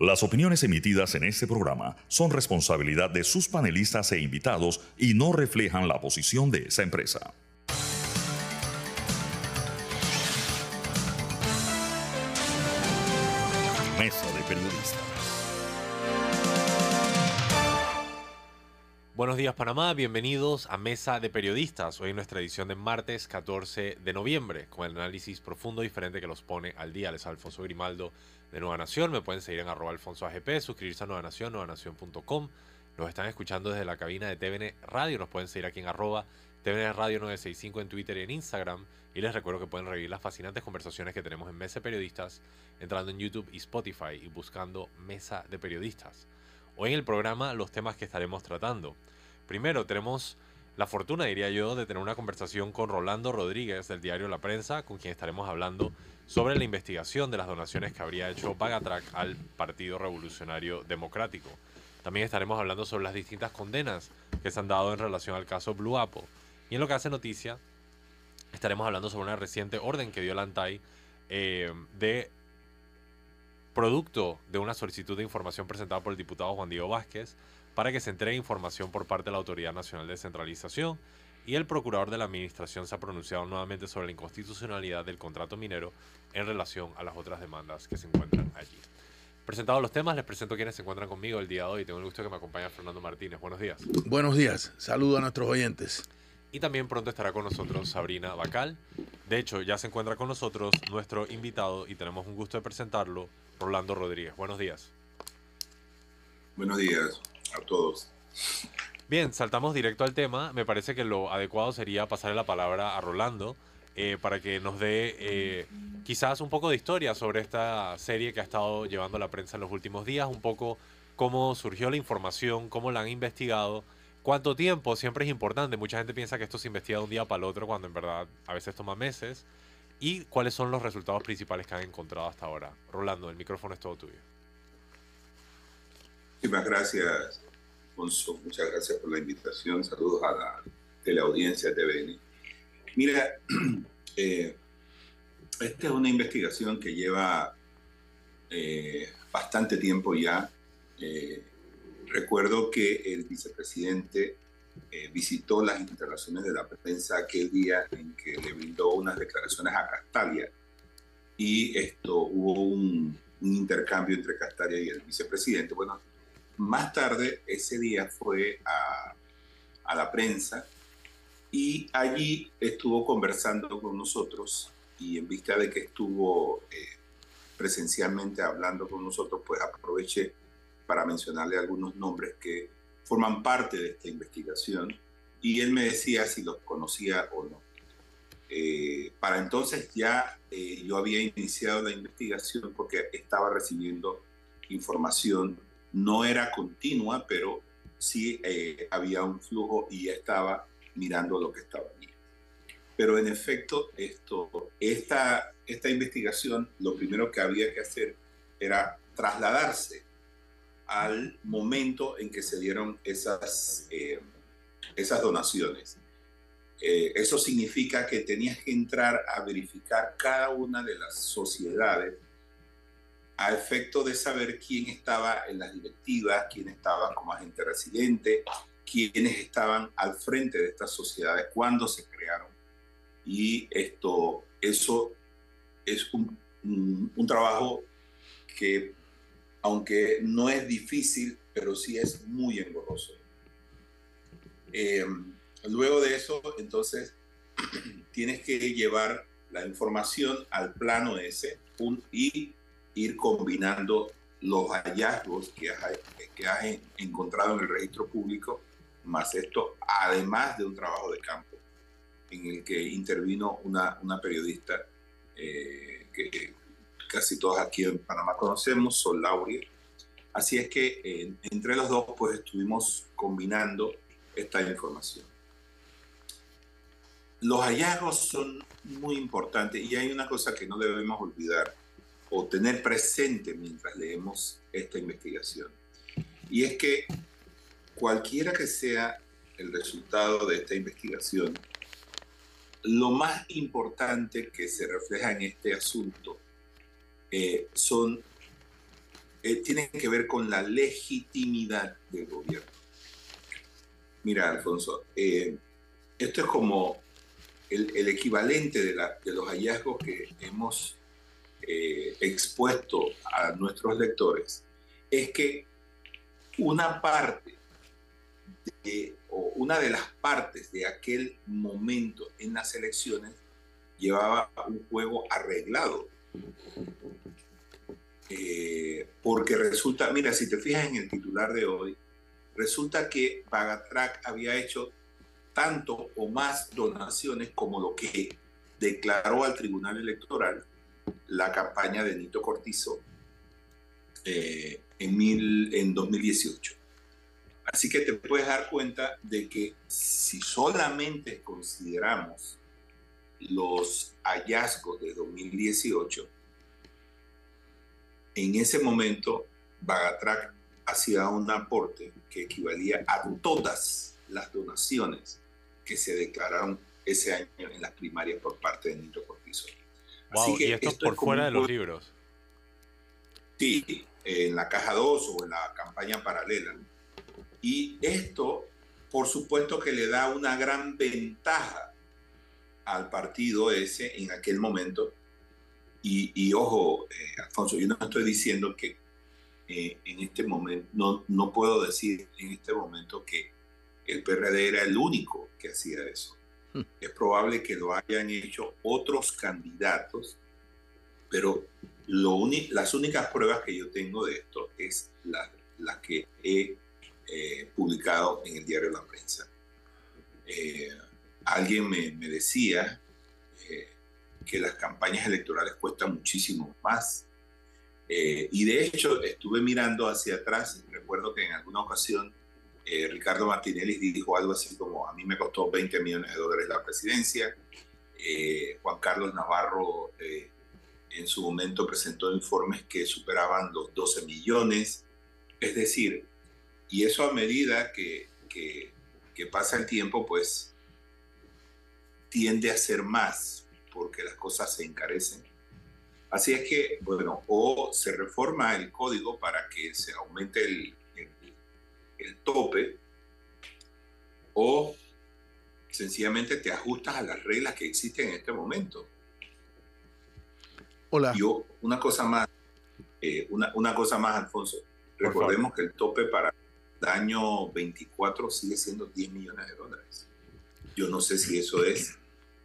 Las opiniones emitidas en este programa son responsabilidad de sus panelistas e invitados y no reflejan la posición de esa empresa. Buenos días Panamá, bienvenidos a Mesa de Periodistas. Hoy en nuestra edición de martes 14 de noviembre, con el análisis profundo y diferente que los pone al día. Les Alfonso Grimaldo de Nueva Nación. Me pueden seguir en arroba alfonso AGP, suscribirse a Nueva Nación, nuevanación.com. Nos están escuchando desde la cabina de TVN Radio. Nos pueden seguir aquí en arroba TVN Radio 965 en Twitter y en Instagram. Y les recuerdo que pueden revivir las fascinantes conversaciones que tenemos en Mesa de Periodistas entrando en YouTube y Spotify y buscando Mesa de Periodistas. Hoy en el programa los temas que estaremos tratando. Primero tenemos la fortuna, diría yo, de tener una conversación con Rolando Rodríguez del diario La Prensa, con quien estaremos hablando sobre la investigación de las donaciones que habría hecho Pagatrack al Partido Revolucionario Democrático. También estaremos hablando sobre las distintas condenas que se han dado en relación al caso Blue Apple. Y en lo que hace noticia, estaremos hablando sobre una reciente orden que dio la ANTAI eh, de producto de una solicitud de información presentada por el diputado Juan Diego Vázquez para que se entregue información por parte de la Autoridad Nacional de Descentralización y el procurador de la administración se ha pronunciado nuevamente sobre la inconstitucionalidad del contrato minero en relación a las otras demandas que se encuentran allí. Presentados los temas, les presento quienes se encuentran conmigo el día de hoy. Tengo el gusto de que me acompañe Fernando Martínez. Buenos días. Buenos días. Saludo a nuestros oyentes. Y también pronto estará con nosotros Sabrina Bacal. De hecho, ya se encuentra con nosotros nuestro invitado y tenemos un gusto de presentarlo, Rolando Rodríguez. Buenos días. Buenos días a todos. Bien, saltamos directo al tema. Me parece que lo adecuado sería pasarle la palabra a Rolando eh, para que nos dé eh, quizás un poco de historia sobre esta serie que ha estado llevando la prensa en los últimos días, un poco cómo surgió la información, cómo la han investigado, cuánto tiempo, siempre es importante. Mucha gente piensa que esto se investiga de un día para el otro, cuando en verdad a veces toma meses. Y cuáles son los resultados principales que han encontrado hasta ahora. Rolando, el micrófono es todo tuyo. Muchísimas gracias, Alfonso. Muchas gracias por la invitación. Saludos a la teleaudiencia TVN. Mira, eh, esta es una investigación que lleva eh, bastante tiempo ya. Eh, recuerdo que el vicepresidente visitó las instalaciones de la prensa aquel día en que le brindó unas declaraciones a Castalia y esto hubo un, un intercambio entre Castalia y el vicepresidente. Bueno, más tarde, ese día fue a, la prensa y allí estuvo conversando con nosotros y en vista de que estuvo eh, presencialmente hablando con nosotros, pues aproveché para mencionarle algunos nombres que forman parte de esta investigación y él me decía si los conocía o no. Eh, para entonces ya eh, yo había iniciado la investigación porque estaba recibiendo información no era continua, pero sí eh, había un flujo y ya estaba mirando lo que estaba allí. Pero en efecto, esto, esta, esta investigación, lo primero que había que hacer era trasladarse al momento en que se dieron esas, eh, esas donaciones. Eh, eso significa que tenías que entrar a verificar cada una de las sociedades a efecto de saber quién estaba en las directivas, quién estaba como agente residente, quiénes estaban al frente de estas sociedades, cuándo se crearon. Y esto, eso es un, un, trabajo que, aunque no es difícil, pero sí es muy engorroso. Eh, luego de eso, entonces, tienes que llevar la información al plano ese y ir combinando los hallazgos que has, que has encontrado en el registro público, más esto, además de un trabajo de campo en el que intervino una, una periodista eh, que casi todos aquí en Panamá conocemos, Sol Laurier. Así es que eh, entre los dos pues estuvimos combinando esta información. Los hallazgos son muy importantes y hay una cosa que no debemos olvidar o tener presente mientras leemos esta investigación. Y es que cualquiera que sea el resultado de esta investigación, lo más importante que se refleja en este asunto eh, son eh, tienen que ver con la legitimidad del gobierno. Mira, Alfonso, eh, esto es como el, equivalente de, los hallazgos que hemos eh, expuesto a nuestros lectores, es que una parte o una de las partes de aquel momento en las elecciones llevaba un juego arreglado. Eh, porque resulta, mira, si te fijas en el titular de hoy, resulta que Bagatrac había hecho tanto o más donaciones como lo que declaró al Tribunal Electoral la campaña de Nito Cortizo eh, en, mil, en 2018. Así que te puedes dar cuenta de que si solamente consideramos los hallazgos de 2018, en ese momento Bagatrac hacía un aporte que equivalía a todas las donaciones que se declararon ese año en las primarias por parte de Nito Cortizo. Wow, y esto, por fuera de los libros. Sí, en la caja 2 o en la campaña paralela. Y esto, por supuesto que le da una gran ventaja al partido ese en aquel momento. Y, ojo, eh, Alfonso, yo no estoy diciendo que eh, en este momento, no, no puedo decir en este momento que el PRD era el único que hacía eso. Es probable que lo hayan hecho otros candidatos, pero lo las únicas pruebas que yo tengo de esto es las la que he eh, publicado en el diario La Prensa. Eh, alguien me, me decía eh, que las campañas electorales cuestan muchísimo más. y de hecho estuve mirando hacia atrás, recuerdo que en alguna ocasión Ricardo Martinelli dijo algo así como, a mí me costó 20 millones de dólares la presidencia. Juan Carlos Navarro en su momento presentó informes que superaban los 12 millones. Es decir, y eso a medida que, que, pasa el tiempo, pues tiende a ser más, porque las cosas se encarecen. Así es que, bueno, o se reforma el código para que se aumente el, el, tope, o sencillamente te ajustas a las reglas que existen en este momento. Hola. Yo, una cosa más, eh, una, una, cosa más, Alfonso. Recordemos que el tope para año 24 sigue siendo 10 millones de dólares. Yo no sé si eso es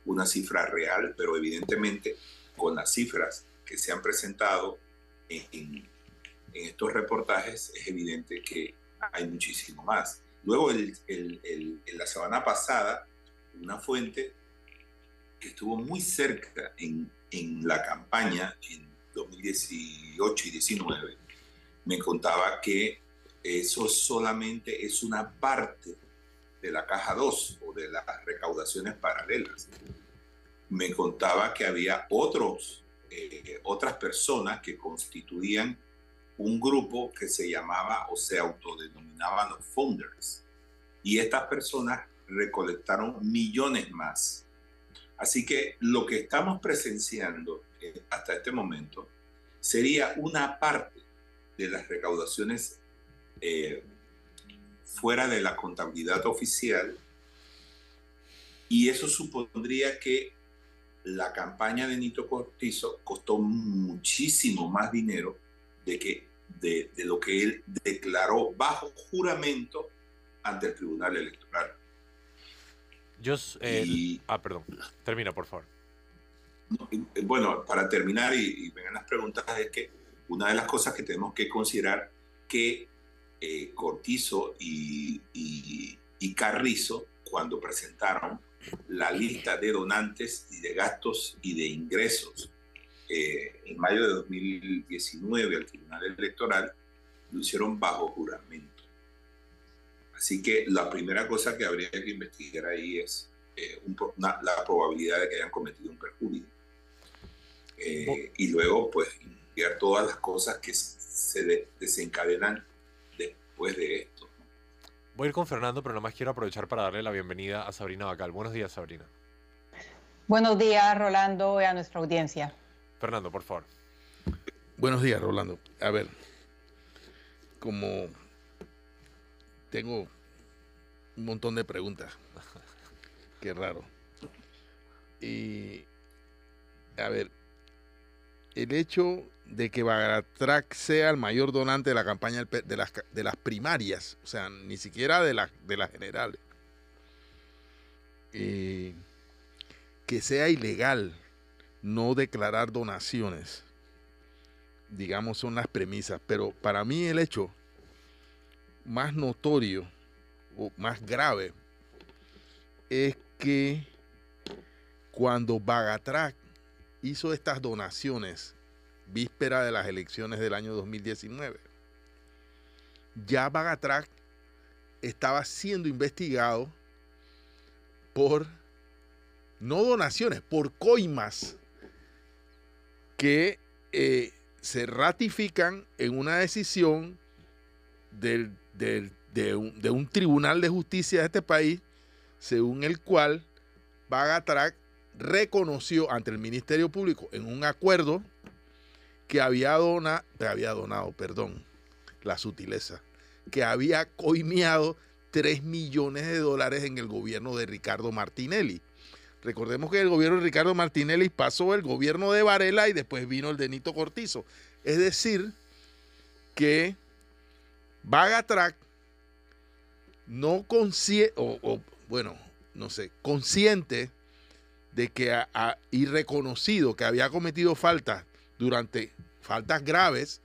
una cifra real, pero evidentemente con las cifras que se han presentado en, en, estos reportajes es evidente que hay muchísimo más. Luego, el, el, en la semana pasada, una fuente que estuvo muy cerca en, la campaña en 2018 y 2019 me contaba que eso solamente es una parte de la caja 2 o de las recaudaciones paralelas. Me contaba que había otros, eh, otras personas que constituían un grupo que se llamaba o se autodenominaban los founders. Y estas personas recolectaron millones más. Así que lo que estamos presenciando eh, hasta este momento sería una parte de las recaudaciones eh, fuera de la contabilidad oficial y eso supondría que la campaña de Nito Cortizo costó muchísimo más dinero de, que, de, lo que él declaró bajo juramento ante el Tribunal Electoral. Yo, eh, ah, perdón. Termina, por favor. Bueno, para terminar y, y vengan las preguntas, es que una de las cosas que tenemos que considerar que eh, Cortizo y, Carrizo cuando presentaron la lista de donantes y de gastos y de ingresos eh, en mayo de 2019 al Tribunal Electoral, lo hicieron bajo juramento. Así que la primera cosa que habría que investigar ahí es eh, la probabilidad de que hayan cometido un perjurio. y luego, pues, investigar todas las cosas que se desencadenan después de esto. Voy a ir con Fernando, pero más quiero aprovechar para darle la bienvenida a Sabrina Bacal. Buenos días, Sabrina. Buenos días, Rolando, y a nuestra audiencia. Fernando, por favor. Buenos días, Rolando. A ver, como tengo un montón de preguntas. Qué raro. Y a ver, el hecho de que Bagatrac sea el mayor donante de la campaña de las, de las primarias, o sea, ni siquiera de, la, de las generales, eh, que sea ilegal no declarar donaciones, digamos, son las premisas, pero para mí el hecho más notorio o más grave es que cuando Bagatrac hizo estas donaciones víspera de las elecciones del año 2019, ya Bagatrac estaba siendo investigado por no donaciones, por coimas que eh, se ratifican en una decisión de, un, de, un, tribunal de justicia de este país, según el cual Bagatrac reconoció ante el Ministerio Público en un acuerdo que había, dona, había donado, perdón, la sutileza, que había coimeado 3 millones de dólares en el gobierno de Ricardo Martinelli. Recordemos que el gobierno de Ricardo Martinelli pasó el gobierno de Varela y después vino el de Nito Cortizo. Es decir, que Bagatrac no consciente, o, bueno, no sé, consciente de que ha, y reconocido que había cometido faltas durante faltas graves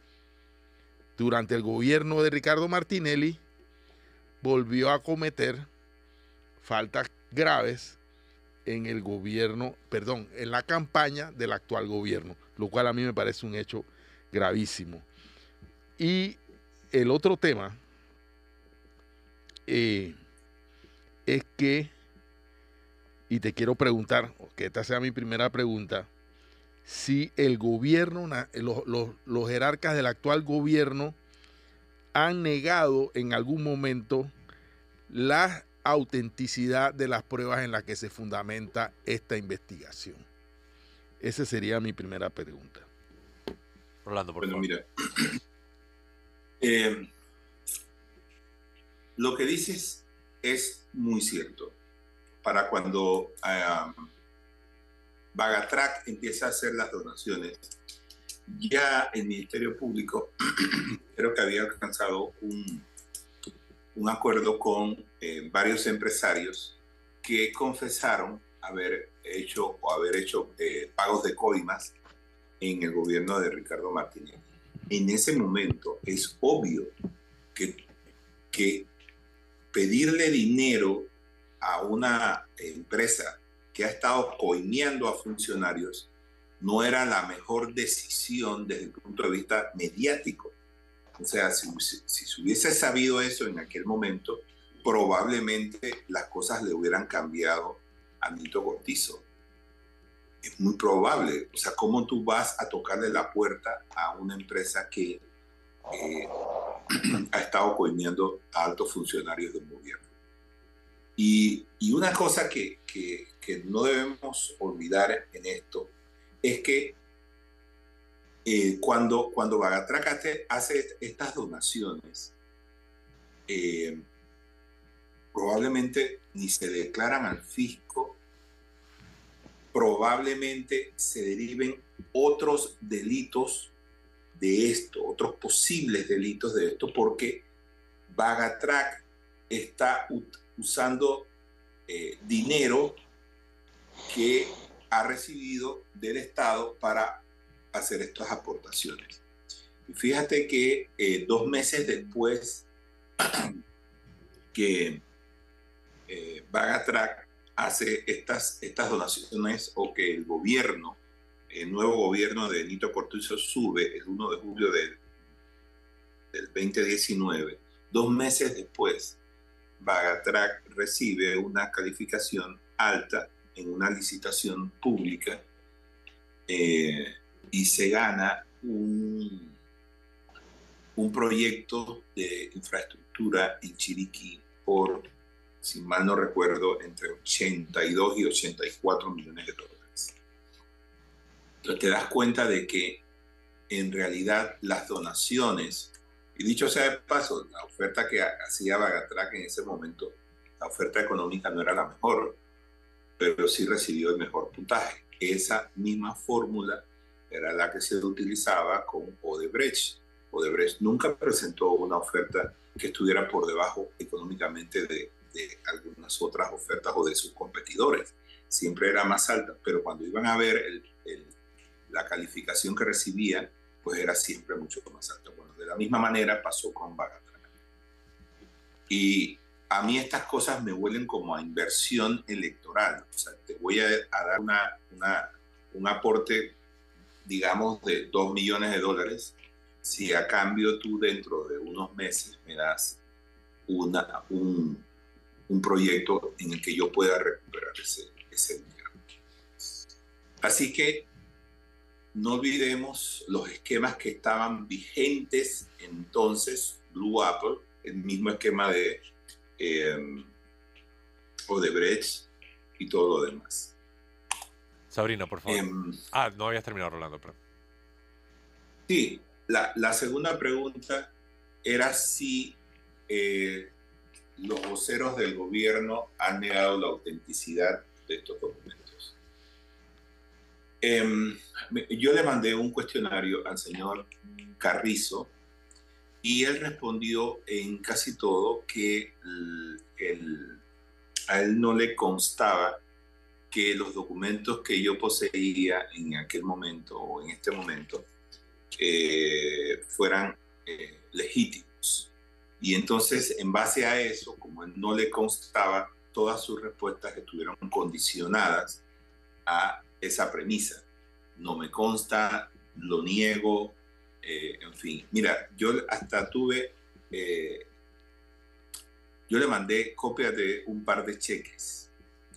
durante el gobierno de Ricardo Martinelli, volvió a cometer faltas graves en el gobierno, perdón, en la campaña del actual gobierno, lo cual a mí me parece un hecho gravísimo. Y el otro tema eh, es que y te quiero preguntar, que esta sea mi primera pregunta, si el gobierno, los, jerarcas del actual gobierno han negado en algún momento la autenticidad de las pruebas en las que se fundamenta esta investigación. Esa sería mi primera pregunta. Rolando, por bueno, mira. Eh, lo que dices es muy cierto para cuando uh, Bagatrac empieza a hacer las donaciones, ya el Ministerio Público creo que había alcanzado un, un acuerdo con eh, varios empresarios que confesaron haber hecho o haber hecho eh, pagos de coimas en el gobierno de Ricardo Martínez. En ese momento es obvio que, que pedirle dinero a una empresa que ha estado coineando a funcionarios no era la mejor decisión desde el punto de vista mediático. O sea, si, se hubiese sabido eso en aquel momento, probablemente las cosas le hubieran cambiado a Nito Cortizo. Es muy probable. O sea, ¿cómo tú vas a tocarle la puerta a una empresa que eh, ha estado coineando a altos funcionarios del gobierno? Y, una cosa que, no debemos olvidar en esto es que eh, cuando, cuando Bagatrac hace estas donaciones, eh, probablemente ni se declaran al fisco, probablemente se deriven otros delitos de esto, otros posibles delitos de esto, porque Bagatrac está usando eh, dinero que ha recibido del Estado para hacer estas aportaciones. Y fíjate que eh, dos meses después que eh, hace estas, estas donaciones o que el gobierno, el nuevo gobierno de Nito Cortizo sube el 1 de julio del 2019, dos meses después Bagatrac recibe una calificación alta en una licitación pública eh, y se gana un, un proyecto de infraestructura en Chiriquí por, si mal no recuerdo, entre 82 y 84 millones de dólares. Entonces te das cuenta de que en realidad las donaciones Y dicho sea de paso, la oferta que hacía Bagatrac en ese momento, la oferta económica no era la mejor, pero sí recibió el mejor puntaje. Esa misma fórmula era la que se utilizaba con Odebrecht. Odebrecht nunca presentó una oferta que estuviera por debajo económicamente de, algunas otras ofertas o de sus competidores. Siempre era más alta, pero cuando iban a ver la calificación que recibía, pues era siempre mucho más alta. Bueno, de la misma manera pasó con Bagatrac. Y a mí estas cosas me huelen como a inversión electoral. O sea, te voy a, dar una, un aporte, digamos, de 2 millones de dólares si a cambio tú dentro de unos meses me das una, un, un proyecto en el que yo pueda recuperar ese, ese dinero. Así que no olvidemos los esquemas que estaban vigentes entonces, Blue Apple, el mismo esquema de eh, Odebrecht y todo lo demás. Sabrina, por favor. Em, ah, no habías terminado, Rolando, pero. Sí, la, la segunda pregunta era si eh, los voceros del gobierno han negado la autenticidad de estos documentos. Em, yo le mandé un cuestionario al señor Carrizo y él respondió en casi todo que a él no le constaba que los documentos que yo poseía en aquel momento o en este momento eh, fueran eh, legítimos. Y entonces, en base a eso, como él no le constaba, todas sus respuestas estuvieron condicionadas a esa premisa. No me consta, lo niego, eh, en fin, mira, yo hasta tuve, eh, yo le mandé copias de un par de cheques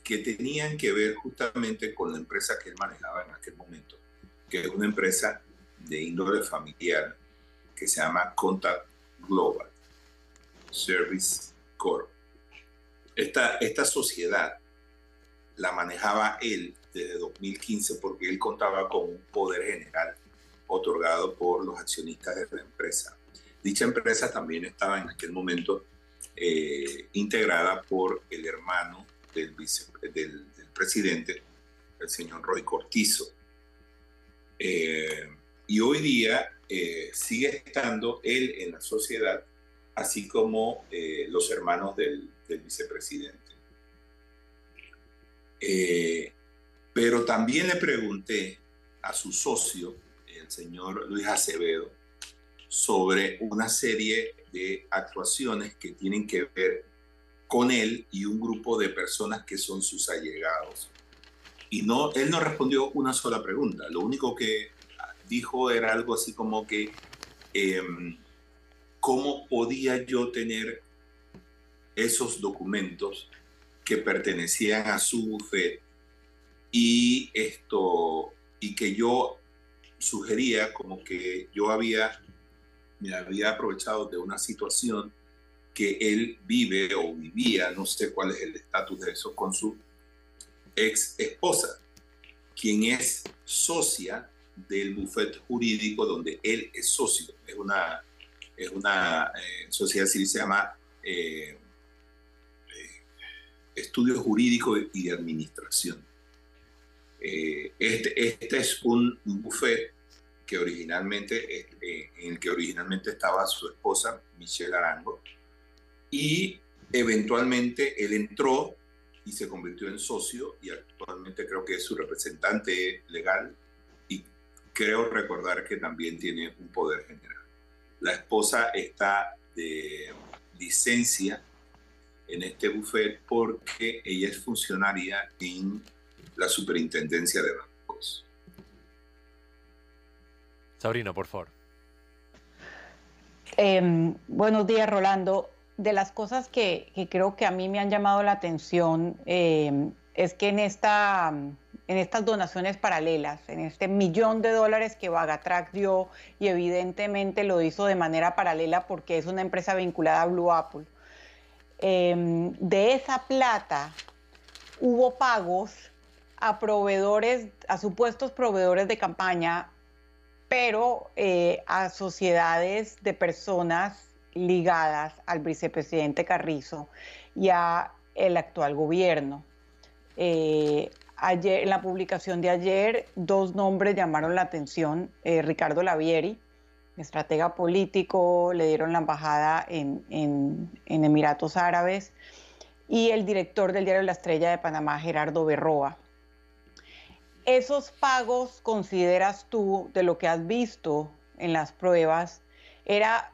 que tenían que ver justamente con la empresa que él manejaba en aquel momento, que es una empresa de índole familiar que se llama Contact Global Service Corp. Esta, esta sociedad la manejaba él desde 2015 porque él contaba con un poder general otorgado por los accionistas de la empresa. Dicha empresa también estaba en aquel momento eh, integrada por el hermano del, del, presidente, el señor Roy Cortizo. Eh, y hoy día eh, sigue estando él en la sociedad, así como los hermanos del, del vicepresidente. pero también le pregunté a su socio, señor Luis Acevedo sobre una serie de actuaciones que tienen que ver con él y un grupo de personas que son sus allegados. Y no, él no respondió una sola pregunta. Lo único que dijo era algo así como que, em, ¿cómo podía yo tener esos documentos que pertenecían a su bufet y esto y que yo sugería como que yo había, me había aprovechado de una situación que él vive o vivía, no sé cuál es el estatus de eso, con su ex esposa, quien es socia del bufete jurídico donde él es socio. Es una, es una eh, sociedad civil, se llama eh, eh, Estudios Jurídicos y de Administración. este, este es un bufete que originalmente, eh, en el que originalmente estaba su esposa, Michelle Arango, y eventualmente él entró y se convirtió en socio y actualmente creo que es su representante legal y creo recordar que también tiene un poder general. La esposa está de licencia en este buffet porque ella es funcionaria en la superintendencia de bancos. Sabrina, por favor. Em, buenos días, Rolando. De las cosas que, creo que a mí me han llamado la atención em, es que en, esta, en estas donaciones paralelas, en este millón de dólares que Vagatrack dio y evidentemente lo hizo de manera paralela porque es una empresa vinculada a Blue Apple, em, de esa plata hubo pagos a proveedores, a supuestos proveedores de campaña pero eh, a sociedades de personas ligadas al vicepresidente Carrizo y a el actual gobierno. Eh, ayer, en la publicación de ayer, dos nombres llamaron la atención. Eh, Ricardo Lavieri, estratega político, le dieron la embajada en, en, Emiratos Árabes, y el director del diario La Estrella de Panamá, Gerardo Berroa. ¿Esos pagos consideras tú, de lo que has visto en las pruebas, era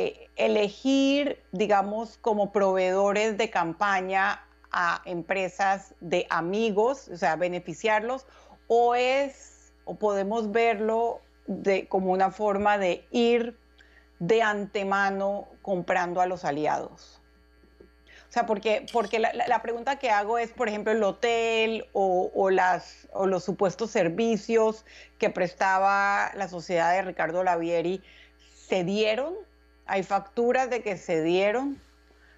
eh, elegir, digamos, como proveedores de campaña a empresas de amigos, o sea, beneficiarlos, o es, o podemos verlo de, como una forma de ir de antemano comprando a los aliados. O sea, porque, porque la, pregunta que hago es, por ejemplo, el hotel o, las, o los supuestos servicios que prestaba la sociedad de Ricardo Lavieri, ¿se dieron? Hay facturas de que se dieron.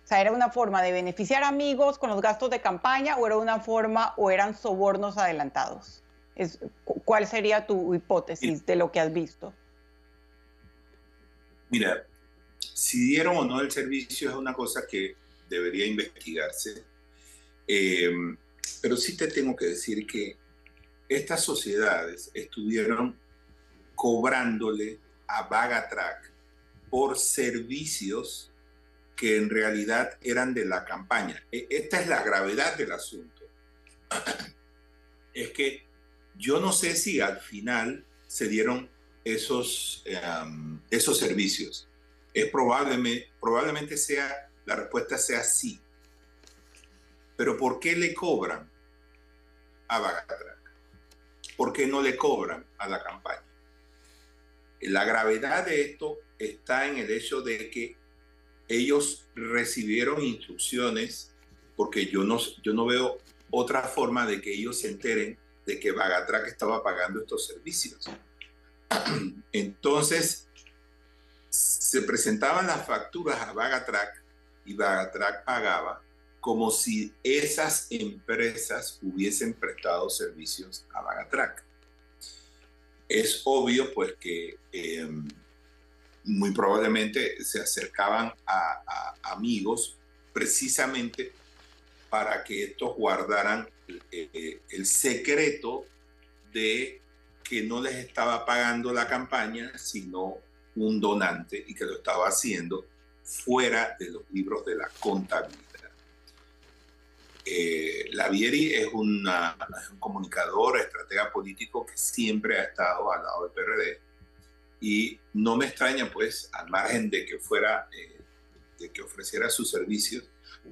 O sea, ¿era una forma de beneficiar amigos con los gastos de campaña o era una forma o eran sobornos adelantados? Es, ¿Cuál sería tu hipótesis de lo que has visto? Mira, si dieron o no el servicio es una cosa que debería investigarse. Eh, pero sí te tengo que decir que estas sociedades estuvieron cobrándole a Bagatrack por servicios que en realidad eran de la campaña. E, esta es la gravedad del asunto. Es que yo no sé si al final se dieron esos, em, esos servicios. Es probablemente, probablemente sea, la respuesta sea sí. Pero ¿por qué le cobran a Bagatrac? ¿Por qué no le cobran a la campaña? La gravedad de esto está en el hecho de que ellos recibieron instrucciones, porque yo no, yo no veo otra forma de que ellos se enteren de que Bagatrac estaba pagando estos servicios. Entonces, se presentaban las facturas a Bagatrac y Bagatrac pagaba como si esas empresas hubiesen prestado servicios a Bagatrac. Es obvio pues que em, muy probablemente se acercaban a, amigos precisamente para que estos guardaran eh, el secreto de que no les estaba pagando la campaña, sino un donante y que lo estaba haciendo fuera de los libros de la contabilidad. Eh, Lavieri es, es un comunicador, estratega político que siempre ha estado al lado del PRD y no me extraña, pues, al margen de que fuera, eh, de que ofreciera sus servicios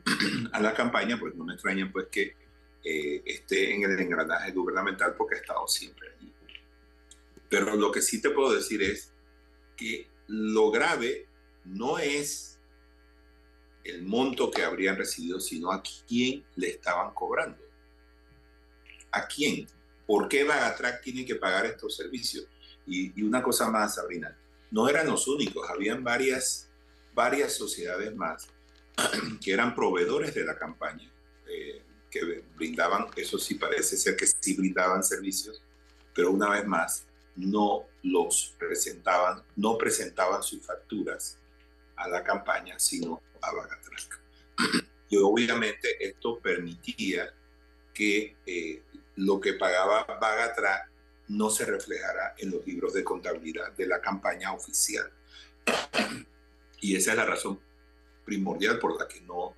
a la campaña, pues no me extraña, pues, que eh, esté en el engranaje gubernamental porque ha estado siempre allí. Pero lo que sí te puedo decir es que lo grave no es el monto que habrían recibido, sino a quién le estaban cobrando. ¿A quién? ¿Por qué Bagatrac tiene que pagar estos servicios? Y, una cosa más, Sabrina, no eran los únicos, habían varias, varias sociedades más que eran proveedores de la campaña, eh, que brindaban, eso sí parece ser que sí brindaban servicios, pero una vez más no los presentaban, no presentaban sus facturas a la campaña, sino a Bagatrac. Y obviamente esto permitía que eh, lo que pagaba Bagatrac no se reflejará en los libros de contabilidad de la campaña oficial. Y esa es la razón primordial por la que no,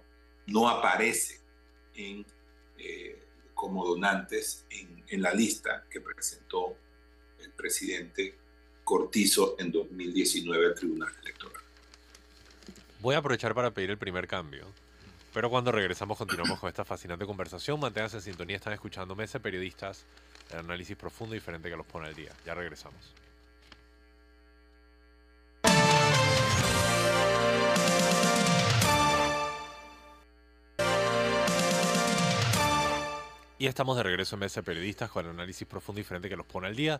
no aparece eh, como donantes en, en la lista que presentó el presidente Cortizo en 2019 al Tribunal Electoral. Voy a aprovechar para pedir el primer cambio. Pero cuando regresamos continuamos con esta fascinante conversación. Manténganse en sintonía, están escuchando Mesa Periodistas el análisis profundo y diferente que los pone al día. Ya regresamos. Y estamos de regreso en Mesa de Periodistas con el análisis profundo y diferente que los pone al día.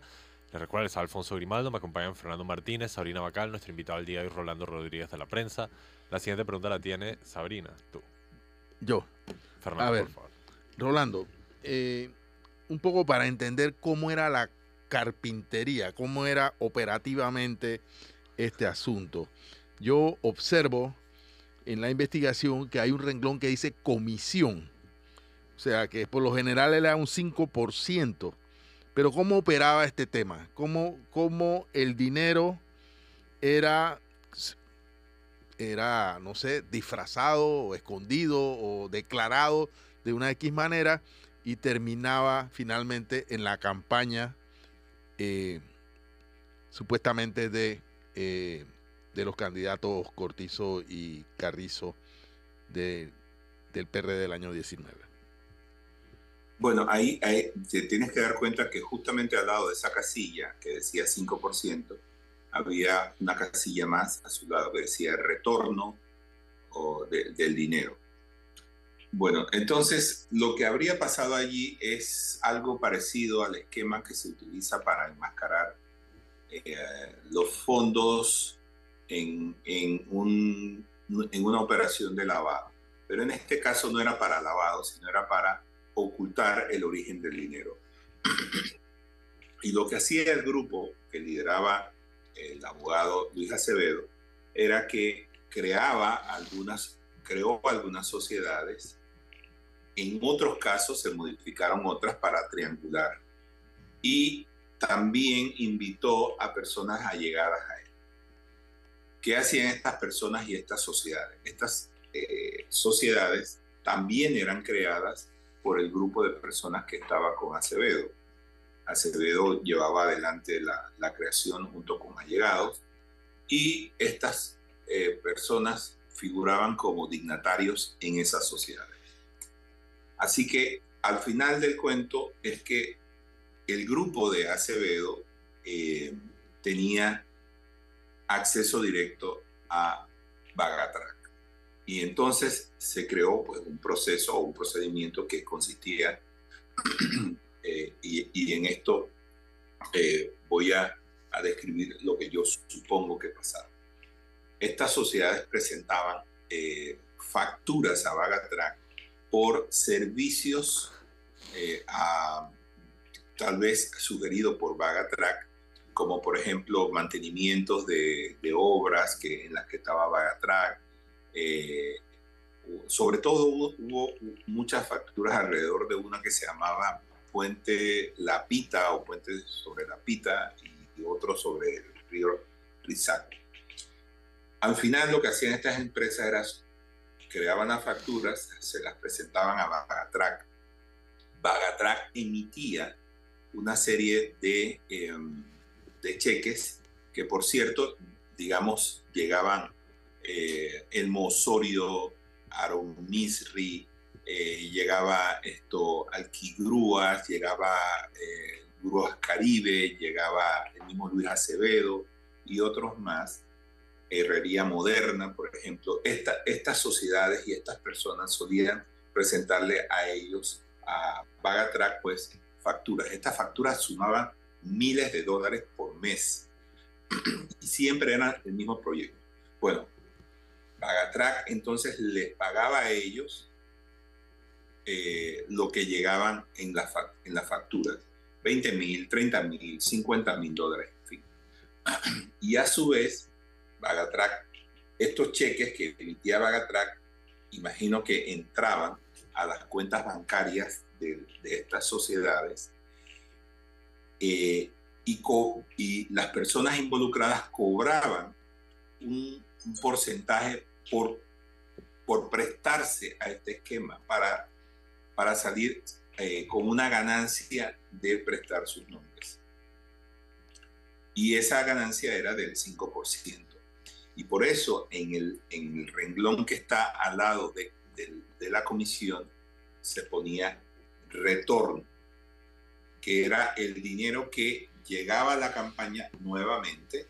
Les recuerdo, es Alfonso Grimaldo, me acompañan Fernando Martínez, Sabrina Bacal, nuestro invitado al día y Rolando Rodríguez de la prensa. La siguiente pregunta la tiene Sabrina, tú. Yo. Fernando, por favor. Rolando, eh, un poco para entender cómo era la carpintería, cómo era operativamente este asunto. Yo observo en la investigación que hay un renglón que dice comisión. O sea, que por lo general era un 5%. Pero ¿cómo operaba este tema? ¿Cómo, cómo el dinero era, era, no sé, disfrazado o escondido o declarado de una X manera y terminaba finalmente en la campaña eh, supuestamente de, eh, de los candidatos Cortizo y Carrizo de, del PRD del año 19. Bueno, ahí, te tienes que dar cuenta que justamente al lado de esa casilla que decía 5%, había una casilla más a su lado que decía retorno o del dinero. Bueno, entonces lo que habría pasado allí es algo parecido al esquema que se utiliza para enmascarar eh, los fondos en, en, un, en una operación de lavado. Pero en este caso no era para lavado, sino era para ocultar el origen del dinero. y lo que hacía el grupo que lideraba el abogado Luis Acevedo era que creaba algunas, creó algunas sociedades en otros casos se modificaron otras para triangular. Y también invitó a personas allegadas a él. ¿Qué hacían estas personas y estas sociedades? Estas eh, sociedades también eran creadas por el grupo de personas que estaba con Acevedo. Acevedo llevaba adelante la, creación junto con allegados y estas eh, personas figuraban como dignatarios en esas sociedades. Así que al final del cuento es que el grupo de Acevedo eh, tenía acceso directo a Bagatrac. Y entonces se creó pues, un proceso o un procedimiento que consistía, eh, y, en esto eh, voy a, describir lo que yo supongo que pasaba. Estas sociedades presentaban facturas a Bagatrac por servicios eh, tal vez sugerido por Vagatrack, como por ejemplo mantenimientos de, obras que, en las que estaba Vagatrack. Eh, sobre todo hubo, muchas facturas alrededor de una que se llamaba Puente La Pita o Puente sobre La Pita y, y otro sobre el río Rizac. Al final lo que hacían estas empresas era creaban las facturas, se las presentaban a Bagatrac. Bagatrac emitía una serie de, em, de cheques que, por cierto, digamos, llegaban eh, el Mosorio, Aaron Misri, eh, llegaba esto, Alquigrúas, llegaba eh, Grúas Caribe, llegaba el mismo Luis Acevedo y otros más herrería moderna, por ejemplo, estas sociedades y estas personas solían presentarle a ellos, a Bagatrack, pues facturas. Estas facturas sumaban miles de dólares por mes y siempre eran el mismo proyecto. Bueno, Bagatrack entonces les pagaba a ellos eh, lo que llegaban en, la, las facturas, 20 mil, 30 mil, 50 mil dólares, en fin. Y a su vez, Bagatrack, estos cheques que emitía Bagatrack, imagino que entraban a las cuentas bancarias de, estas sociedades eh, y, y, las personas involucradas cobraban un, porcentaje por, por prestarse a este esquema para, para salir eh, con una ganancia de prestar sus nombres. Y esa ganancia era del 5%. Y por eso en el, en el renglón que está al lado de, de, la comisión se ponía retorno, que era el dinero que llegaba a la campaña nuevamente,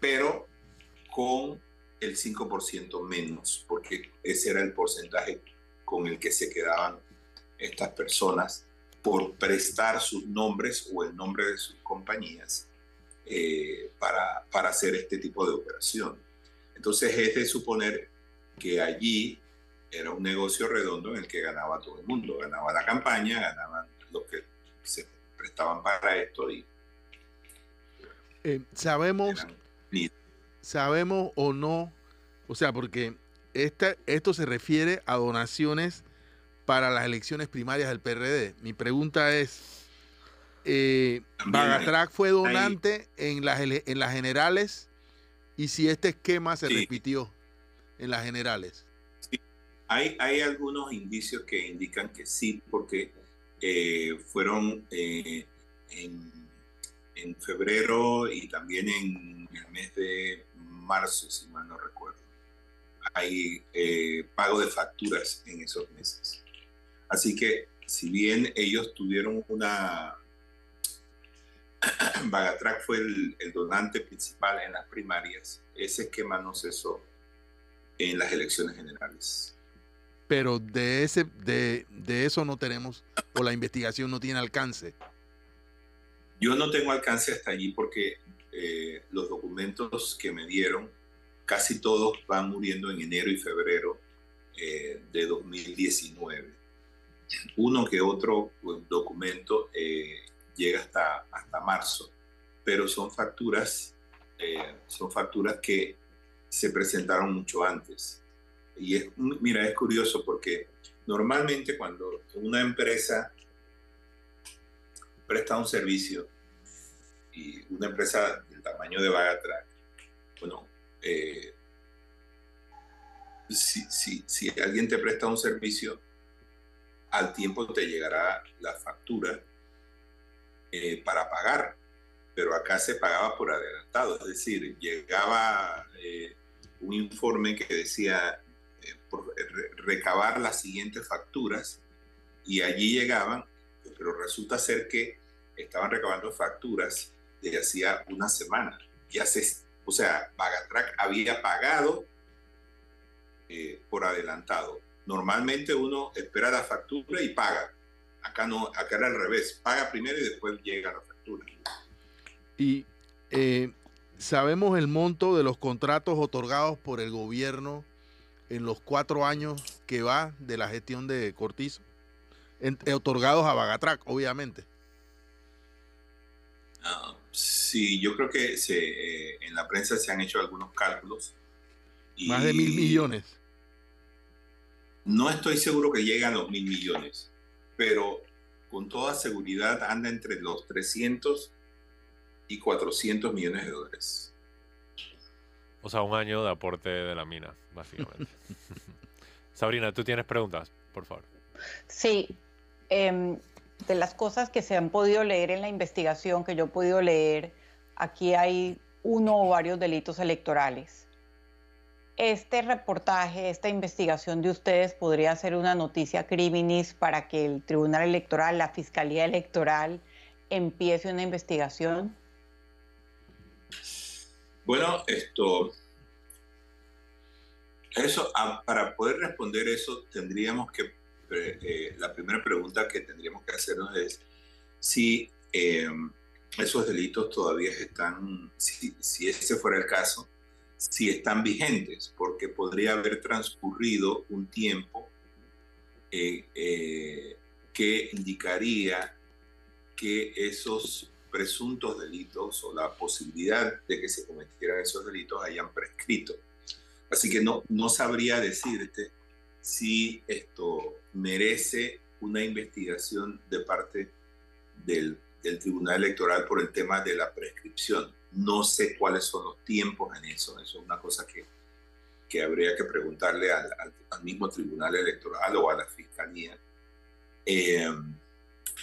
pero con el 5% menos, porque ese era el porcentaje con el que se quedaban estas personas por prestar sus nombres o el nombre de sus compañías eh, para, para hacer este tipo de operación. Entonces es de suponer que allí era un negocio redondo en el que ganaba todo el mundo. Ganaba la campaña, ganaban los que se prestaban para esto y eh, sabemos sabemos o no o sea porque esta, esto se refiere a donaciones para las elecciones primarias del PRD mi pregunta es eh, Bagatrac fue donante en las en las generales y si este esquema se repitió en las generales hay, hay algunos indicios que indican que sí, porque eh, fueron eh, en, en, febrero y también en el mes de marzo, si mal no recuerdo. Hay eh, pago de facturas en esos meses. Así que si bien ellos tuvieron una... Bagatrac fue el, el donante principal en las primarias, ese esquema no cesó en las elecciones generales pero de, ese, de, de eso no tenemos, o la investigación no tiene alcance. Yo no tengo alcance hasta allí porque eh, los documentos que me dieron, casi todos van muriendo en enero y febrero eh, de 2019. Uno que otro pues, documento eh, llega hasta, hasta marzo, pero son facturas, son facturas que se presentaron mucho antes. Y es, mira, es curioso porque normalmente cuando una empresa presta un servicio y una empresa del tamaño de Vagatrack, bueno, eh, si, si, si alguien te presta un servicio, al tiempo te llegará la factura eh, para pagar, pero acá se pagaba por adelantado, es decir, llegaba eh, un informe que decía por recabar las siguientes facturas y allí llegaban, pero resulta ser que estaban recabando facturas desde hacía una semana. Ya se, o sea, Bagatrack había pagado eh, por adelantado. Normalmente uno espera la factura y paga. Acá no, acá era al revés. Paga primero y después llega la factura. Y eh, sabemos el monto de los contratos otorgados por el gobierno en los cuatro años que va de la gestión de Cortizo, eh, otorgados a Bagatrac, obviamente. Ah, sí, yo creo que se, eh, en la prensa se han hecho algunos cálculos. Más de mil millones. No estoy seguro que llegue a los mil millones, pero con toda seguridad anda entre los 300 y 400 millones de dólares. O sea, un año de aporte de la mina, básicamente. Sabrina, tú tienes preguntas, por favor. Sí. Em, de las cosas que se han podido leer en la investigación que yo he podido leer, aquí hay uno o varios delitos electorales. Este reportaje, esta investigación de ustedes podría ser una noticia criminis para que el Tribunal Electoral, la Fiscalía Electoral, empiece una investigación. Bueno, esto, eso, ah, para poder responder eso, tendríamos que, eh, eh, la primera pregunta que tendríamos que hacernos es si em, esos delitos todavía están, si, si ese fuera el caso, si están vigentes, porque podría haber transcurrido un tiempo eh, que indicaría que esos presuntos delitos o la posibilidad de que se cometieran esos delitos hayan prescrito. Así que no, no sabría decirte si esto merece una investigación de parte del, del, Tribunal Electoral por el tema de la prescripción. No sé cuáles son los tiempos en eso. Eso es una cosa que, que habría que preguntarle al, mismo Tribunal Electoral o a la Fiscalía. Eh,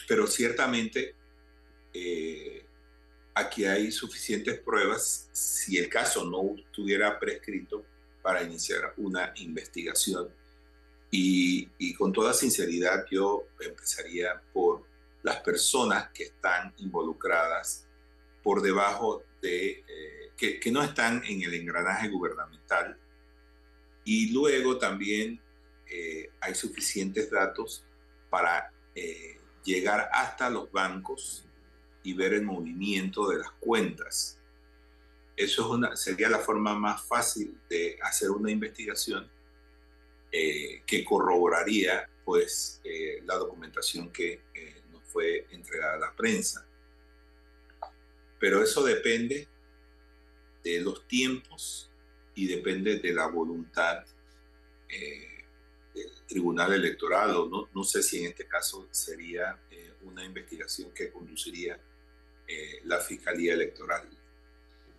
pero ciertamente eh, aquí hay suficientes pruebas, si el caso no estuviera prescrito, para iniciar una investigación. Y, y, con toda sinceridad yo empezaría por las personas que están involucradas por debajo de, eh, que, que, no están en el engranaje gubernamental. Y luego también eh, hay suficientes datos para eh, llegar hasta los bancos y ver el movimiento de las cuentas. Eso es una, sería la forma más fácil de hacer una investigación eh, que corroboraría pues, eh, la documentación que eh, nos fue entregada a la prensa. Pero eso depende de los tiempos y depende de la voluntad eh, del Tribunal Electoral, o no, no, sé si en este caso sería eh, una investigación que conduciría eh, la Fiscalía Electoral.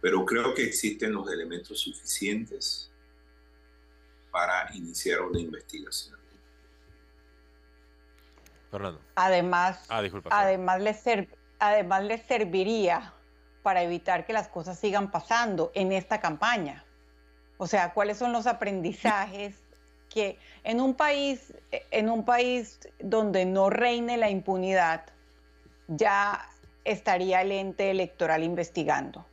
Pero creo que existen los elementos suficientes para iniciar una investigación. Fernando. Además, ah, además, les además les serviría para evitar que las cosas sigan pasando en esta campaña. O sea, ¿cuáles son los aprendizajes que en un país en un país donde no reine la impunidad ya estaría el ente electoral investigando?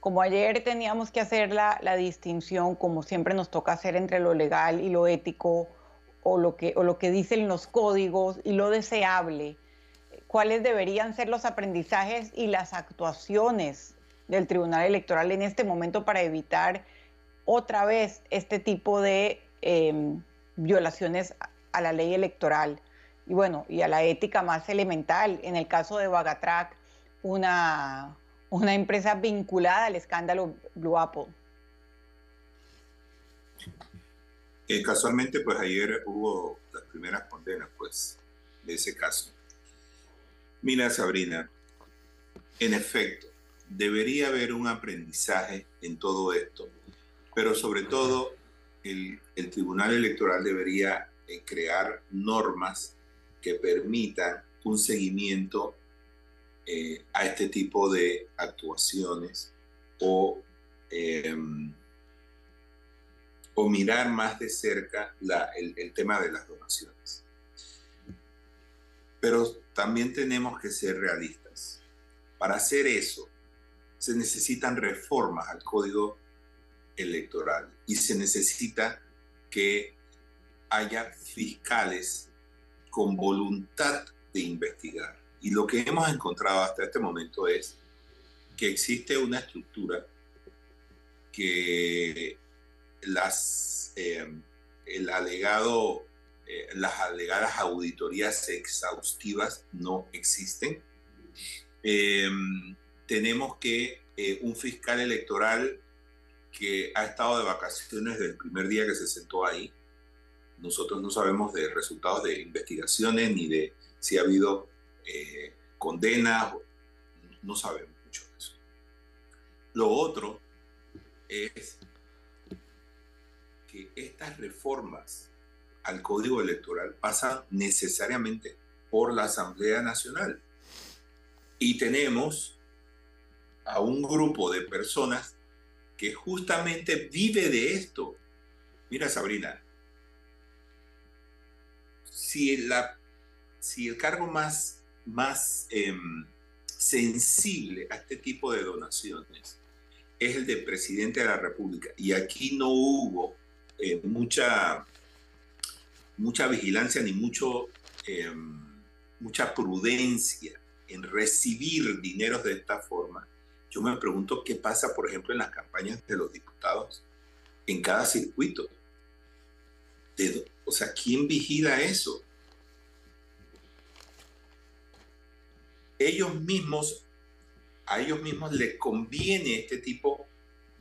Como ayer teníamos que hacer la, la distinción, como siempre nos toca hacer entre lo legal y lo ético, o lo que, o lo que dicen los códigos y lo deseable, cuáles deberían ser los aprendizajes y las actuaciones del Tribunal Electoral en este momento para evitar otra vez este tipo de em, violaciones a la ley electoral y bueno, y a la ética más elemental. En el caso de Bagatrac, una, una empresa vinculada al escándalo Blue Apple. casualmente, pues ayer hubo las primeras condenas, pues, de ese caso. Mira, Sabrina, en efecto, debería haber un aprendizaje en todo esto, pero sobre todo el, Tribunal Electoral debería eh, crear normas que permitan un seguimiento eh, a este tipo de actuaciones o em, o mirar más de cerca el, tema de las donaciones. Pero también tenemos que ser realistas. Para hacer eso, se necesitan reformas al código electoral y se necesita que haya fiscales con voluntad de investigar. Y lo que hemos encontrado hasta este momento es que existe una estructura que las, eh, el alegado, eh, las alegadas auditorías exhaustivas no existen. Em, tenemos que eh, un fiscal electoral que ha estado de vacaciones desde el primer día que se sentó ahí, nosotros no sabemos de resultados de investigaciones ni de si ha habido condenas, no sabemos mucho de eso. Lo otro es que estas reformas al Código Electoral pasan necesariamente por la Asamblea Nacional. Y tenemos a un grupo de personas que justamente vive de esto. Mira, Sabrina, si, si el cargo más, más em, sensible a este tipo de donaciones es el de presidente de la República, y aquí no hubo eh, mucha, mucha vigilancia ni mucho, em, mucha prudencia en recibir dineros de esta forma, yo me pregunto qué pasa, por ejemplo, en las campañas de los diputados, en cada circuito. o sea, ¿quién vigila eso? Ellos mismos, a ellos mismos les conviene este tipo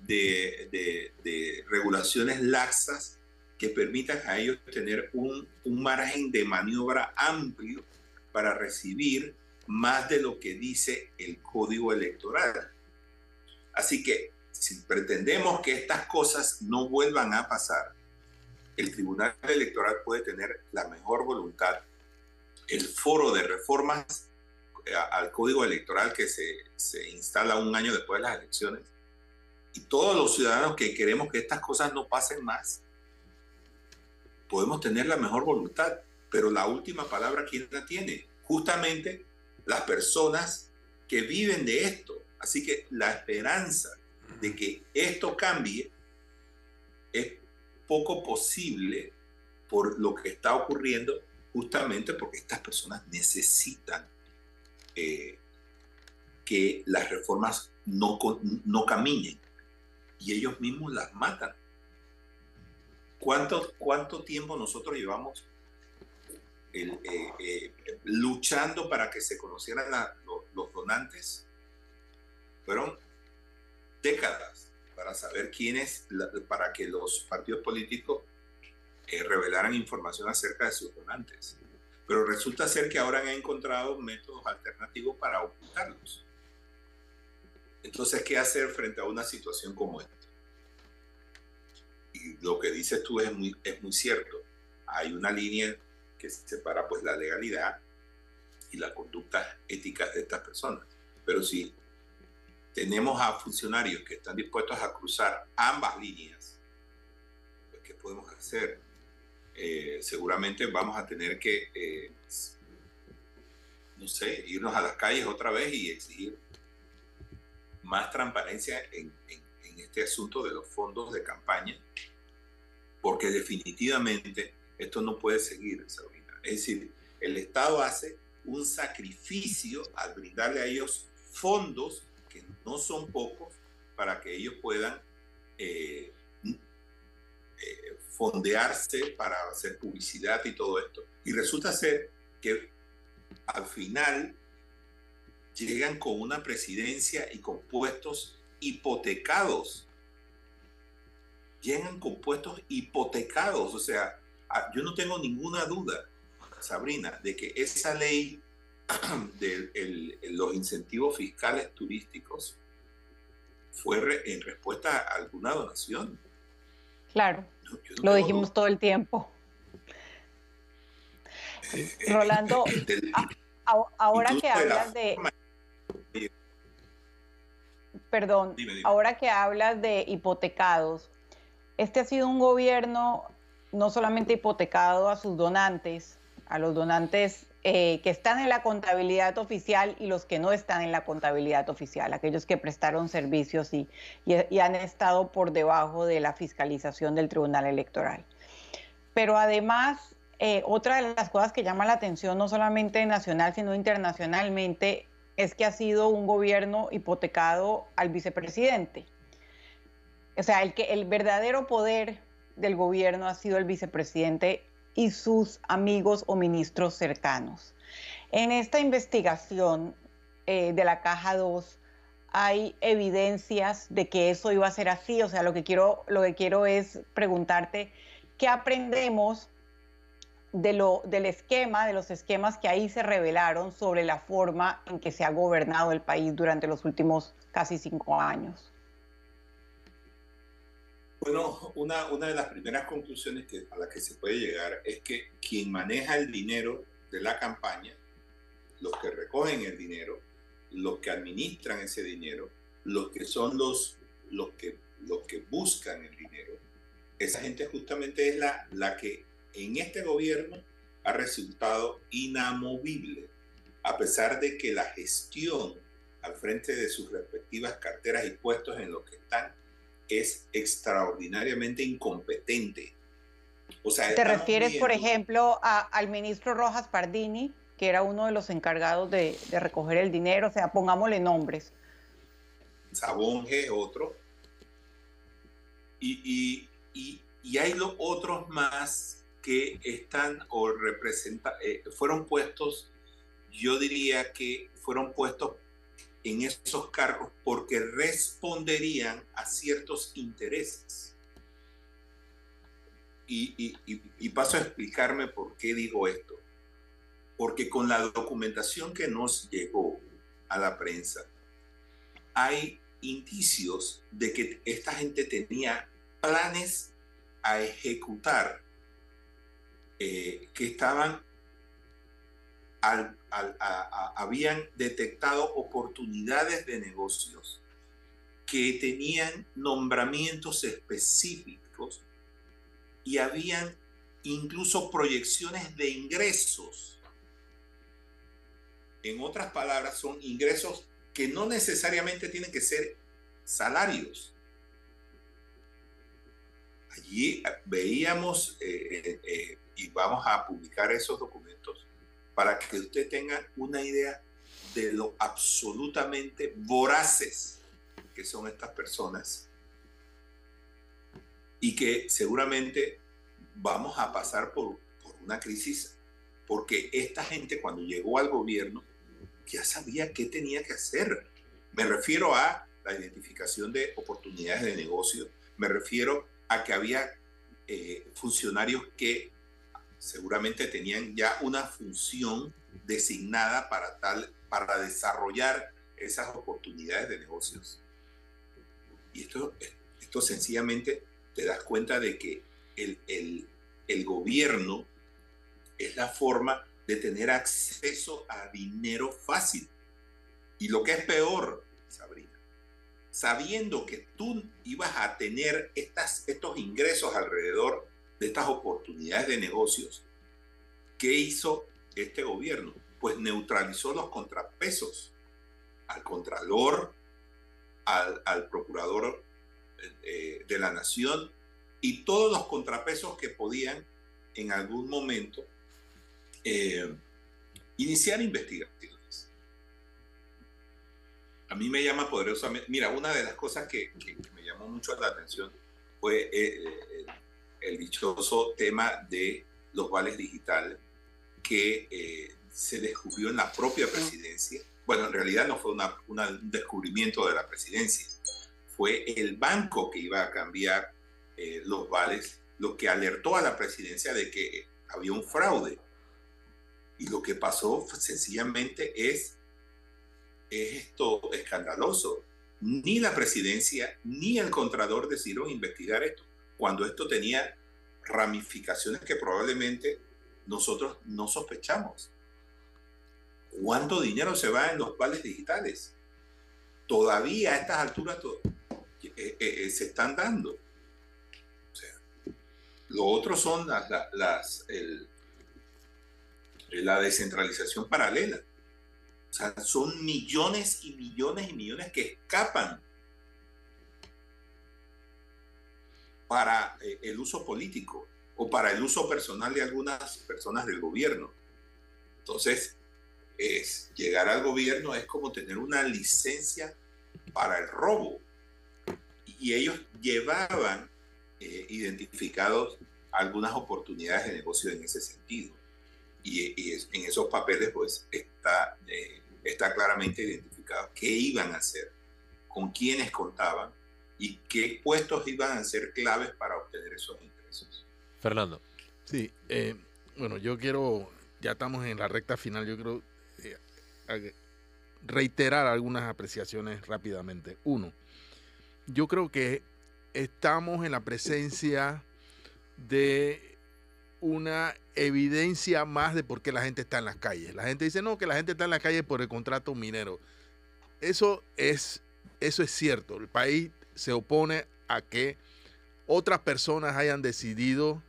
de, regulaciones laxas que permitan a ellos tener un, un margen de maniobra amplio para recibir más de lo que dice el código electoral. Así que si pretendemos que estas cosas no vuelvan a pasar, el Tribunal Electoral puede tener la mejor voluntad, el foro de reformas eh, al código electoral que se, se instala un año después de las elecciones, y todos los ciudadanos que queremos que estas cosas no pasen más, podemos tener la mejor voluntad, pero la última palabra, ¿quién la tiene? Justamente las personas que viven de esto. Así que la esperanza de que esto cambie es poco posible por lo que está ocurriendo, justamente porque estas personas necesitan eh, que las reformas no, no caminen y ellos mismos las matan. ¿Cuánto, cuánto tiempo nosotros llevamos luchando para que se conocieran los donantes, fueron décadas para saber quiénes, para que los partidos políticos eh, revelaran información acerca de sus donantes. Pero resulta ser que ahora han encontrado métodos alternativos para ocultarlos. Entonces, ¿qué hacer frente a una situación como esta? Lo que dices tú es muy, es muy cierto. Hay una línea que separa pues la legalidad y la conducta ética de estas personas. Pero si tenemos a funcionarios que están dispuestos a cruzar ambas líneas, pues, ¿qué podemos hacer? Eh, seguramente vamos a tener que, eh, no sé, irnos a las calles otra vez y exigir más transparencia en, este asunto de los fondos de campaña, porque definitivamente esto no puede seguir, Sabrina. Es decir, el Estado hace un sacrificio al brindarle a ellos fondos que no son pocos para que ellos puedan eh, eh, fondearse para hacer publicidad y todo esto. Y resulta ser que al final llegan con una presidencia y con puestos hipotecados. Llegan con puestos hipotecados. O sea, ah, yo no tengo ninguna duda, Sabrina, de que esa ley de los incentivos fiscales turísticos fue en respuesta a alguna donación. Claro, lo dijimos todo el tiempo. Eh, eh, Rolando, ahora que hablas de... Perdón, ahora que hablas de hipotecados, este ha sido un gobierno no solamente hipotecado a sus donantes, a los donantes eh, que están en la contabilidad oficial y los que no están en la contabilidad oficial, aquellos que prestaron servicios y, han estado por debajo de la fiscalización del Tribunal Electoral. Pero además, eh, otra de las cosas que llama la atención, no solamente nacional, sino internacionalmente, es que ha sido un gobierno hipotecado al vicepresidente. O sea, el, que, el verdadero poder del gobierno ha sido el vicepresidente y sus amigos o ministros cercanos. En esta investigación eh, de la caja 2 hay evidencias de que eso iba a ser así. O sea, lo que quiero, lo que quiero es preguntarte qué aprendemos del esquema, de los esquemas que ahí se revelaron sobre la forma en que se ha gobernado el país durante los últimos casi cinco años. Bueno, una, una de las primeras conclusiones que, a las que se puede llegar es que quien maneja el dinero de la campaña, los que recogen el dinero, los que administran ese dinero, los que son los, los, que, los que buscan el dinero, esa gente justamente es la, la que en este gobierno ha resultado inamovible, a pesar de que la gestión al frente de sus respectivas carteras y puestos en los que están es extraordinariamente incompetente. O sea, ¿Te refieres, por ejemplo, al ministro Rojas Pardini, que era uno de los encargados de, recoger el dinero? O sea, pongámosle nombres. Sabonge, otro. Y, hay los otros más que están o representan, eh, fueron puestos, yo diría que fueron puestos en esos cargos porque responderían a ciertos intereses. Y, paso a explicarme por qué digo esto. Porque con la documentación que nos llegó a la prensa, hay indicios de que esta gente tenía planes a ejecutar eh, que estaban habían detectado oportunidades de negocios que tenían nombramientos específicos y habían incluso proyecciones de ingresos. En otras palabras, son ingresos que no necesariamente tienen que ser salarios. Allí veíamos, eh, eh, eh, y vamos a publicar esos documentos, para que usted tenga una idea de lo absolutamente voraces que son estas personas y que seguramente vamos a pasar por, una crisis porque esta gente cuando llegó al gobierno ya sabía qué tenía que hacer. Me refiero a la identificación de oportunidades de negocio, me refiero a que había eh, funcionarios que seguramente tenían ya una función designada para tal, para desarrollar esas oportunidades de negocios. Y esto, esto sencillamente te das cuenta de que el, el, el gobierno es la forma de tener acceso a dinero fácil. Y lo que es peor, Sabrina, sabiendo que tú ibas a tener estas, estos ingresos alrededor de estas oportunidades de negocios, ¿qué hizo este gobierno? Pues neutralizó los contrapesos al contralor, al, procurador eh, de la nación y todos los contrapesos que podían en algún momento eh, iniciar investigaciones. A mí me llama poderosamente, mira, una de las cosas que, me llamó mucho la atención fue eh, el dichoso tema de los vales digitales que se descubrió en la propia presidencia bueno, en realidad no fue un descubrimiento de la presidencia, fue el banco que iba a cambiar eh, los vales, lo que alertó a la presidencia de que había un fraude. Y lo que pasó sencillamente es, es esto escandaloso. Ni la presidencia ni el contralor decidieron investigar esto, cuando esto tenía ramificaciones que probablemente nosotros no sospechamos. ¿Cuánto dinero se va en los vales digitales? Todavía a estas alturas eh, eh, eh, se están dando. lo otro son las, la descentralización paralela. O sea, son millones y millones y millones que escapan para el uso político o para el uso personal de algunas personas del gobierno. Entonces, es llegar al gobierno es como tener una licencia para el robo. Y ellos llevaban eh, identificados algunas oportunidades de negocio en ese sentido. Y, en esos papeles pues está, eh, está claramente identificado qué iban a hacer, con quiénes contaban y qué puestos iban a ser claves para obtener esos ingresos. Fernando. Sí, eh, bueno, yo quiero, ya estamos en la recta final, yo creo reiterar algunas apreciaciones rápidamente. Uno, yo creo que estamos en la presencia de una evidencia más de por qué la gente está en las calles. La gente dice, no, que la gente está en las calles por el contrato minero. Eso es, eso es cierto. El país se opone a que otras personas hayan decidido,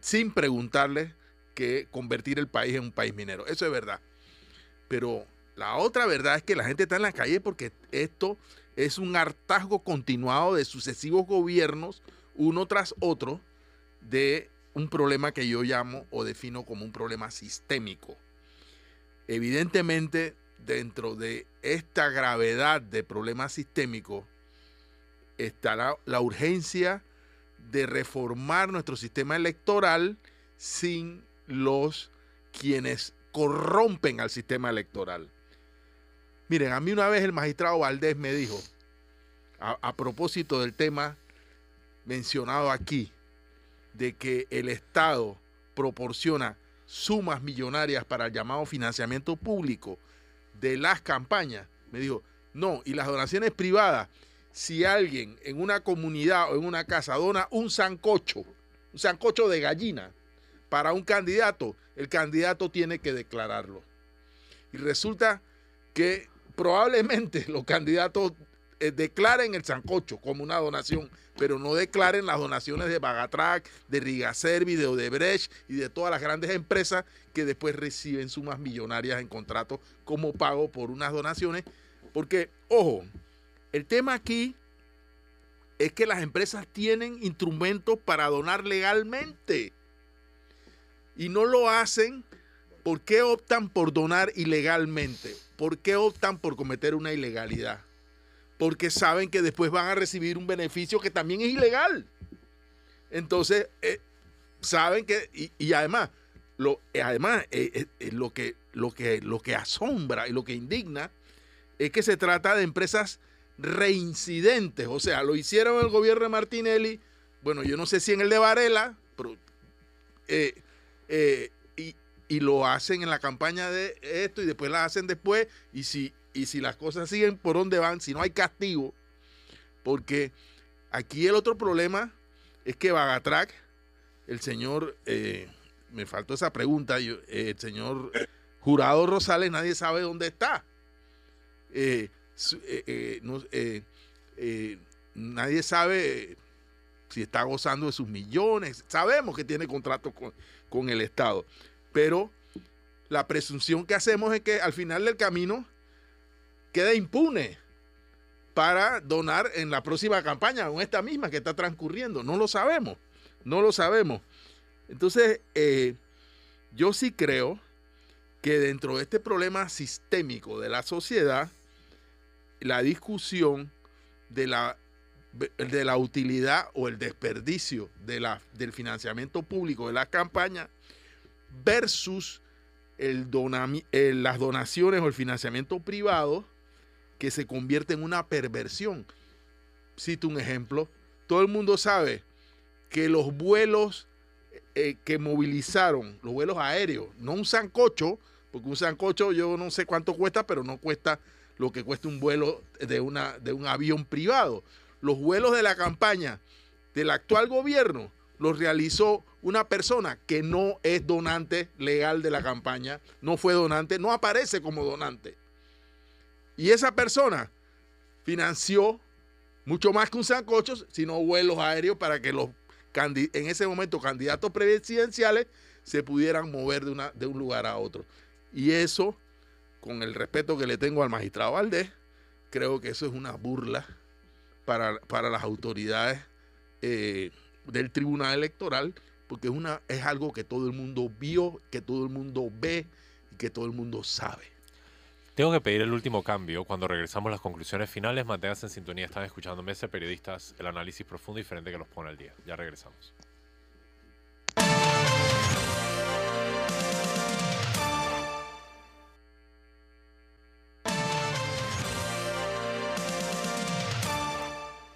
sin preguntarles, que convertir el país en un país minero. Eso es verdad. Pero la otra verdad es que la gente está en la calle porque esto es un hartazgo continuado de sucesivos gobiernos, uno tras otro, de un problema que yo llamo o defino como un problema sistémico. Evidentemente, dentro de esta gravedad de problema sistémico está la, urgencia de reformar nuestro sistema electoral sin los quienes corrompen al sistema electoral. Miren, a mí una vez el magistrado Valdés me dijo, a, propósito del tema mencionado aquí, de que el Estado proporciona sumas millonarias para el llamado financiamiento público de las campañas, me dijo, no, y las donaciones privadas, si alguien en una comunidad o en una casa dona un sancocho, un sancocho de gallina, para un candidato, el candidato tiene que declararlo. Y resulta que probablemente los candidatos eh, declaren el sancocho como una donación, pero no declaren las donaciones de Bagatrac, de Rigaservi, de Odebrecht y de todas las grandes empresas que después reciben sumas millonarias en contratos como pago por unas donaciones. Porque, ojo, el tema aquí es que las empresas tienen instrumentos para donar legalmente y no lo hacen, ¿por qué optan por donar ilegalmente? ¿Por qué optan por cometer una ilegalidad? Porque saben que después van a recibir un beneficio que también es ilegal. Entonces, eh, saben que, y, además, lo, además, lo, que, lo, que, lo que asombra y lo que indigna es que se trata de empresas reincidentes. O sea, lo hicieron el gobierno de Martinelli. Bueno, yo no sé si en el de Varela, pero, y, y, lo hacen en la campaña de esto y después la hacen después. Y si, y si las cosas siguen por donde van, si no hay castigo, porque aquí el otro problema es que Bagatrac, el señor, eh, me faltó esa pregunta, eh, el señor Jurado Rosales, nadie sabe dónde está. Eh, nadie sabe si está gozando de sus millones. Sabemos que tiene contrato con, con el Estado, pero la presunción que hacemos es que al final del camino queda impune para donar en la próxima campaña o esta misma que está transcurriendo. No lo sabemos, no lo sabemos. Entonces, eh, yo sí creo que dentro de este problema sistémico de la sociedad, la discusión de la, de la utilidad o el desperdicio de la, del financiamiento público de la campaña versus el las donaciones o el financiamiento privado que se convierte en una perversión. Cito un ejemplo. Todo el mundo sabe que los vuelos eh, que movilizaron, los vuelos aéreos, no un sancocho, porque un sancocho yo no sé cuánto cuesta, pero no cuesta lo que cuesta un vuelo de, una, de un avión privado. Los vuelos de la campaña del actual gobierno los realizó una persona que no es donante legal de la campaña, no fue donante, no aparece como donante. Y esa persona financió mucho más que un sancocho, sino vuelos aéreos para que los en ese momento candidatos presidenciales se pudieran mover de, una, de un lugar a otro. Y eso, con el respeto que le tengo al magistrado Valdés, creo que eso es una burla para, las autoridades eh, del Tribunal Electoral, porque es, una, es algo que todo el mundo vio, que todo el mundo ve y que todo el mundo sabe. Tengo que pedir el último cambio. Cuando regresamos a las conclusiones finales, manténganse en sintonía. Están escuchando Mese Periodistas, el análisis profundo y diferente que los pone al día. Ya regresamos.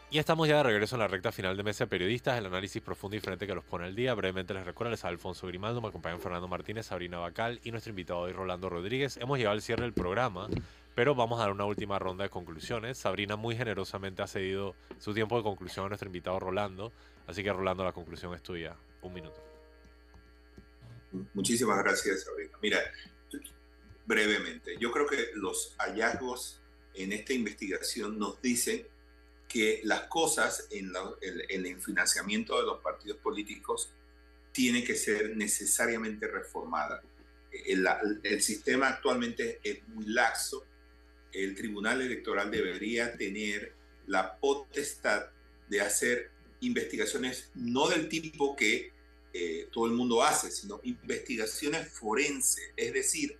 Y estamos ya de regreso en la recta final de Mesa de Periodistas, el análisis profundo y diferente que los pone al día. Brevemente les recuerdo, les Alfonso Grimaldo, me acompañan Fernando Martínez, Sabrina Bacal y nuestro invitado hoy, Rolando Rodríguez. Hemos llegado al cierre del programa, pero vamos a dar una última ronda de conclusiones. Sabrina muy generosamente ha cedido su tiempo de conclusión a nuestro invitado Rolando, así que Rolando, la conclusión es tuya. Un minuto. Muchísimas gracias, Sabrina. Mira, brevemente, yo creo que los hallazgos en esta investigación nos dicen que las cosas en, el financiamiento de los partidos políticos tienen que ser necesariamente reformadas. El, el, sistema actualmente es muy laxo. El Tribunal Electoral debería tener la potestad de hacer investigaciones no del tipo que eh, todo el mundo hace, sino investigaciones forenses, es decir,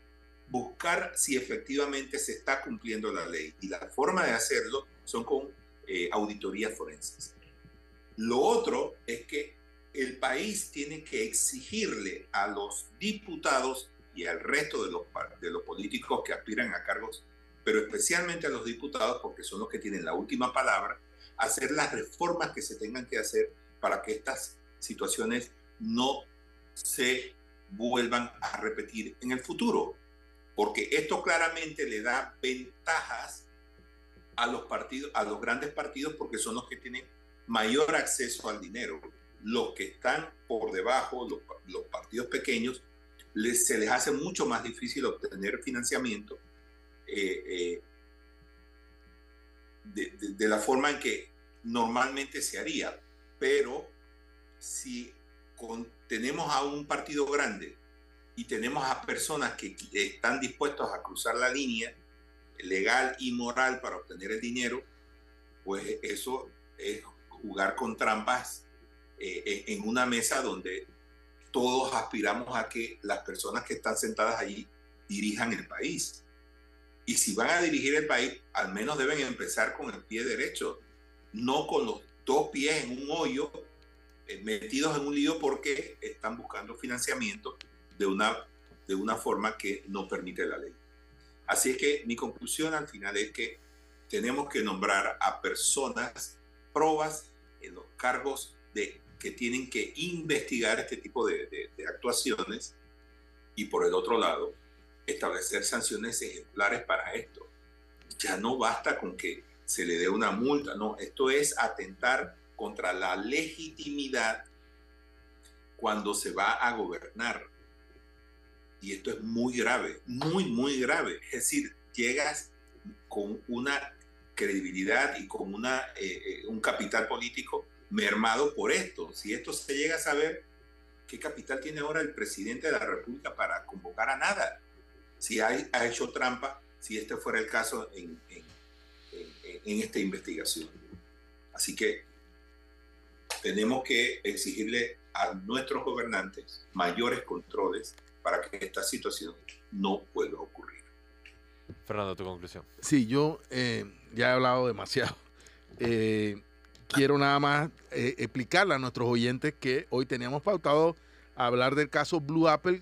buscar si efectivamente se está cumpliendo la ley. Y la forma de hacerlo son con eh, auditorías forenses. Lo otro es que el país tiene que exigirle a los diputados y al resto de los, de los políticos que aspiran a cargos, pero especialmente a los diputados, porque son los que tienen la última palabra, hacer las reformas que se tengan que hacer para que estas situaciones no se vuelvan a repetir en el futuro. Porque esto claramente le da ventajas a los partidos, a los grandes partidos, porque son los que tienen mayor acceso al dinero. Los que están por debajo, los, partidos pequeños, les, se les hace mucho más difícil obtener financiamiento eh, eh, de, la forma en que normalmente se haría. Pero si tenemos a un partido grande y tenemos a personas que están dispuestos a cruzar la línea, legal y moral para obtener el dinero, pues eso es jugar con trampas eh, en una mesa donde todos aspiramos a que las personas que están sentadas allí dirijan el país. Y si van a dirigir el país, al menos deben empezar con el pie derecho, no con los dos pies en un hoyo, eh, metidos en un lío porque están buscando financiamiento de una, de una forma que no permite la ley. Así es que mi conclusión al final es que tenemos que nombrar a personas probas en los cargos de, que tienen que investigar este tipo de, de actuaciones y por el otro lado, establecer sanciones ejemplares para esto. Ya no basta con que se le dé una multa, no, esto es atentar contra la legitimidad cuando se va a gobernar. Y esto es muy grave, muy, muy grave. Es decir, llegas con una credibilidad y con una, eh, eh, un capital político mermado por esto. Si esto se llega a saber, ¿qué capital tiene ahora el presidente de la República para convocar a nada? Si hay, ha hecho trampa, si este fuera el caso en, en, en esta investigación. Así que tenemos que exigirle a nuestros gobernantes mayores controles para que esta situación no pueda ocurrir. Fernando, tu conclusión. Sí, yo eh, ya he hablado demasiado. Eh, quiero nada más eh, explicarle a nuestros oyentes que hoy teníamos pautado hablar del caso Blue Apple,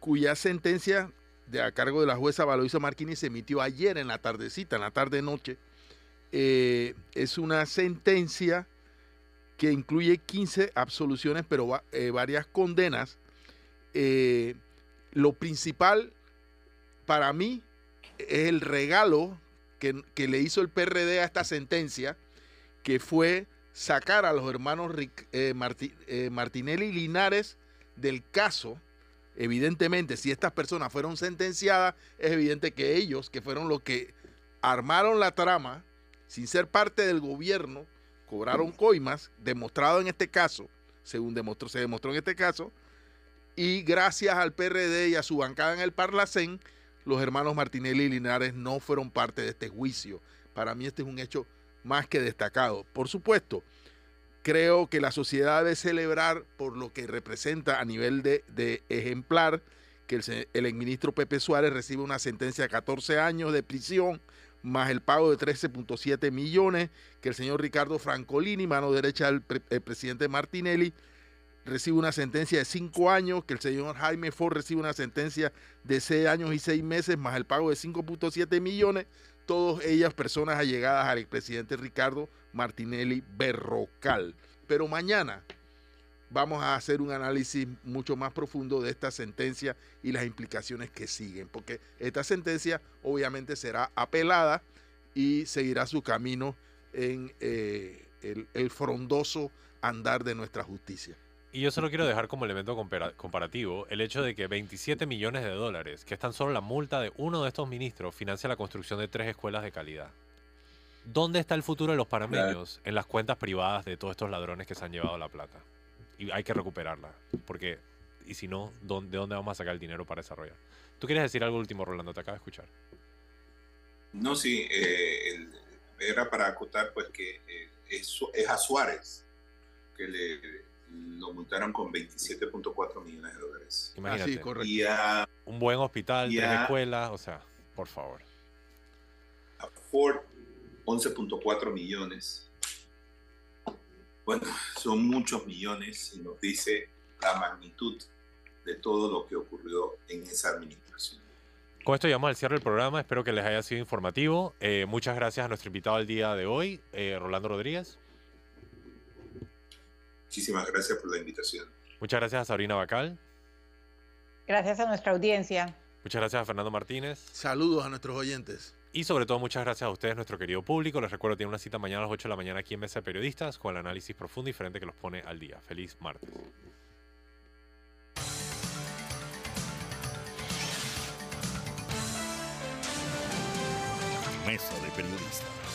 cuya sentencia de a cargo de la jueza Valoisa Marquini se emitió ayer en la tardecita, en la tarde-noche. es una sentencia que incluye 15 absoluciones, pero eh, varias condenas. Eh, lo principal para mí es el regalo que, le hizo el PRD a esta sentencia, que fue sacar a los hermanos eh, Martinelli y Linares del caso. Evidentemente, si estas personas fueron sentenciadas, es evidente que ellos, que fueron los que armaron la trama, sin ser parte del gobierno, cobraron coimas, demostrado en este caso, según demostró, se demostró en este caso, y gracias al PRD y a su bancada en el Parlacén, los hermanos Martinelli y Linares no fueron parte de este juicio. Para mí este es un hecho más que destacado. Por supuesto, creo que la sociedad debe celebrar por lo que representa a nivel de, ejemplar que el, el exministro Pepe Suárez recibe una sentencia de 14 años de prisión más el pago de 13.7 millones que el señor Ricardo Francolini, mano derecha del presidente Martinelli, recibe una sentencia de 5 años, que el señor Jaime Ford recibe una sentencia de 6 años y 6 meses, más el pago de 5.7 millones, todas ellas personas allegadas al expresidente Ricardo Martinelli Berrocal. Pero mañana vamos a hacer un análisis mucho más profundo de esta sentencia y las implicaciones que siguen, porque esta sentencia obviamente será apelada y seguirá su camino en eh, el, frondoso andar de nuestra justicia. Y yo solo quiero dejar como elemento comparativo el hecho de que 27 millones de dólares, que es tan solo la multa de uno de estos ministros, financia la construcción de tres escuelas de calidad. ¿Dónde está el futuro de los panameños en las cuentas privadas de todos estos ladrones que se han llevado la plata? y hay que recuperarla. Porque, y si no, ¿de dónde vamos a sacar el dinero para desarrollar? ¿Tú quieres decir algo último, Rolando? Te acabo de escuchar. No, sí, eh, era para acotar pues que eh, es, a Suárez que le lo multaron con 27.4 millones de dólares. Imagínate. Y a, un buen hospital, tres escuelas, o sea, por favor. A Ford, 11.4 millones. Bueno, son muchos millones y nos dice la magnitud de todo lo que ocurrió en esa administración. Con esto llegamos al cierre del programa. Espero que les haya sido informativo. Eh, muchas gracias a nuestro invitado al día de hoy, eh, Rolando Rodríguez. Muchísimas gracias por la invitación. Muchas gracias a Sabrina Bacal. Gracias a nuestra audiencia. Muchas gracias a Fernando Martínez. Saludos a nuestros oyentes. Y sobre todo, muchas gracias a ustedes, nuestro querido público. Les recuerdo, tiene una cita mañana a las 8 de la mañana aquí en Mesa de Periodistas con el análisis profundo y diferente que los pone al día. Feliz martes. Mesa de Periodistas.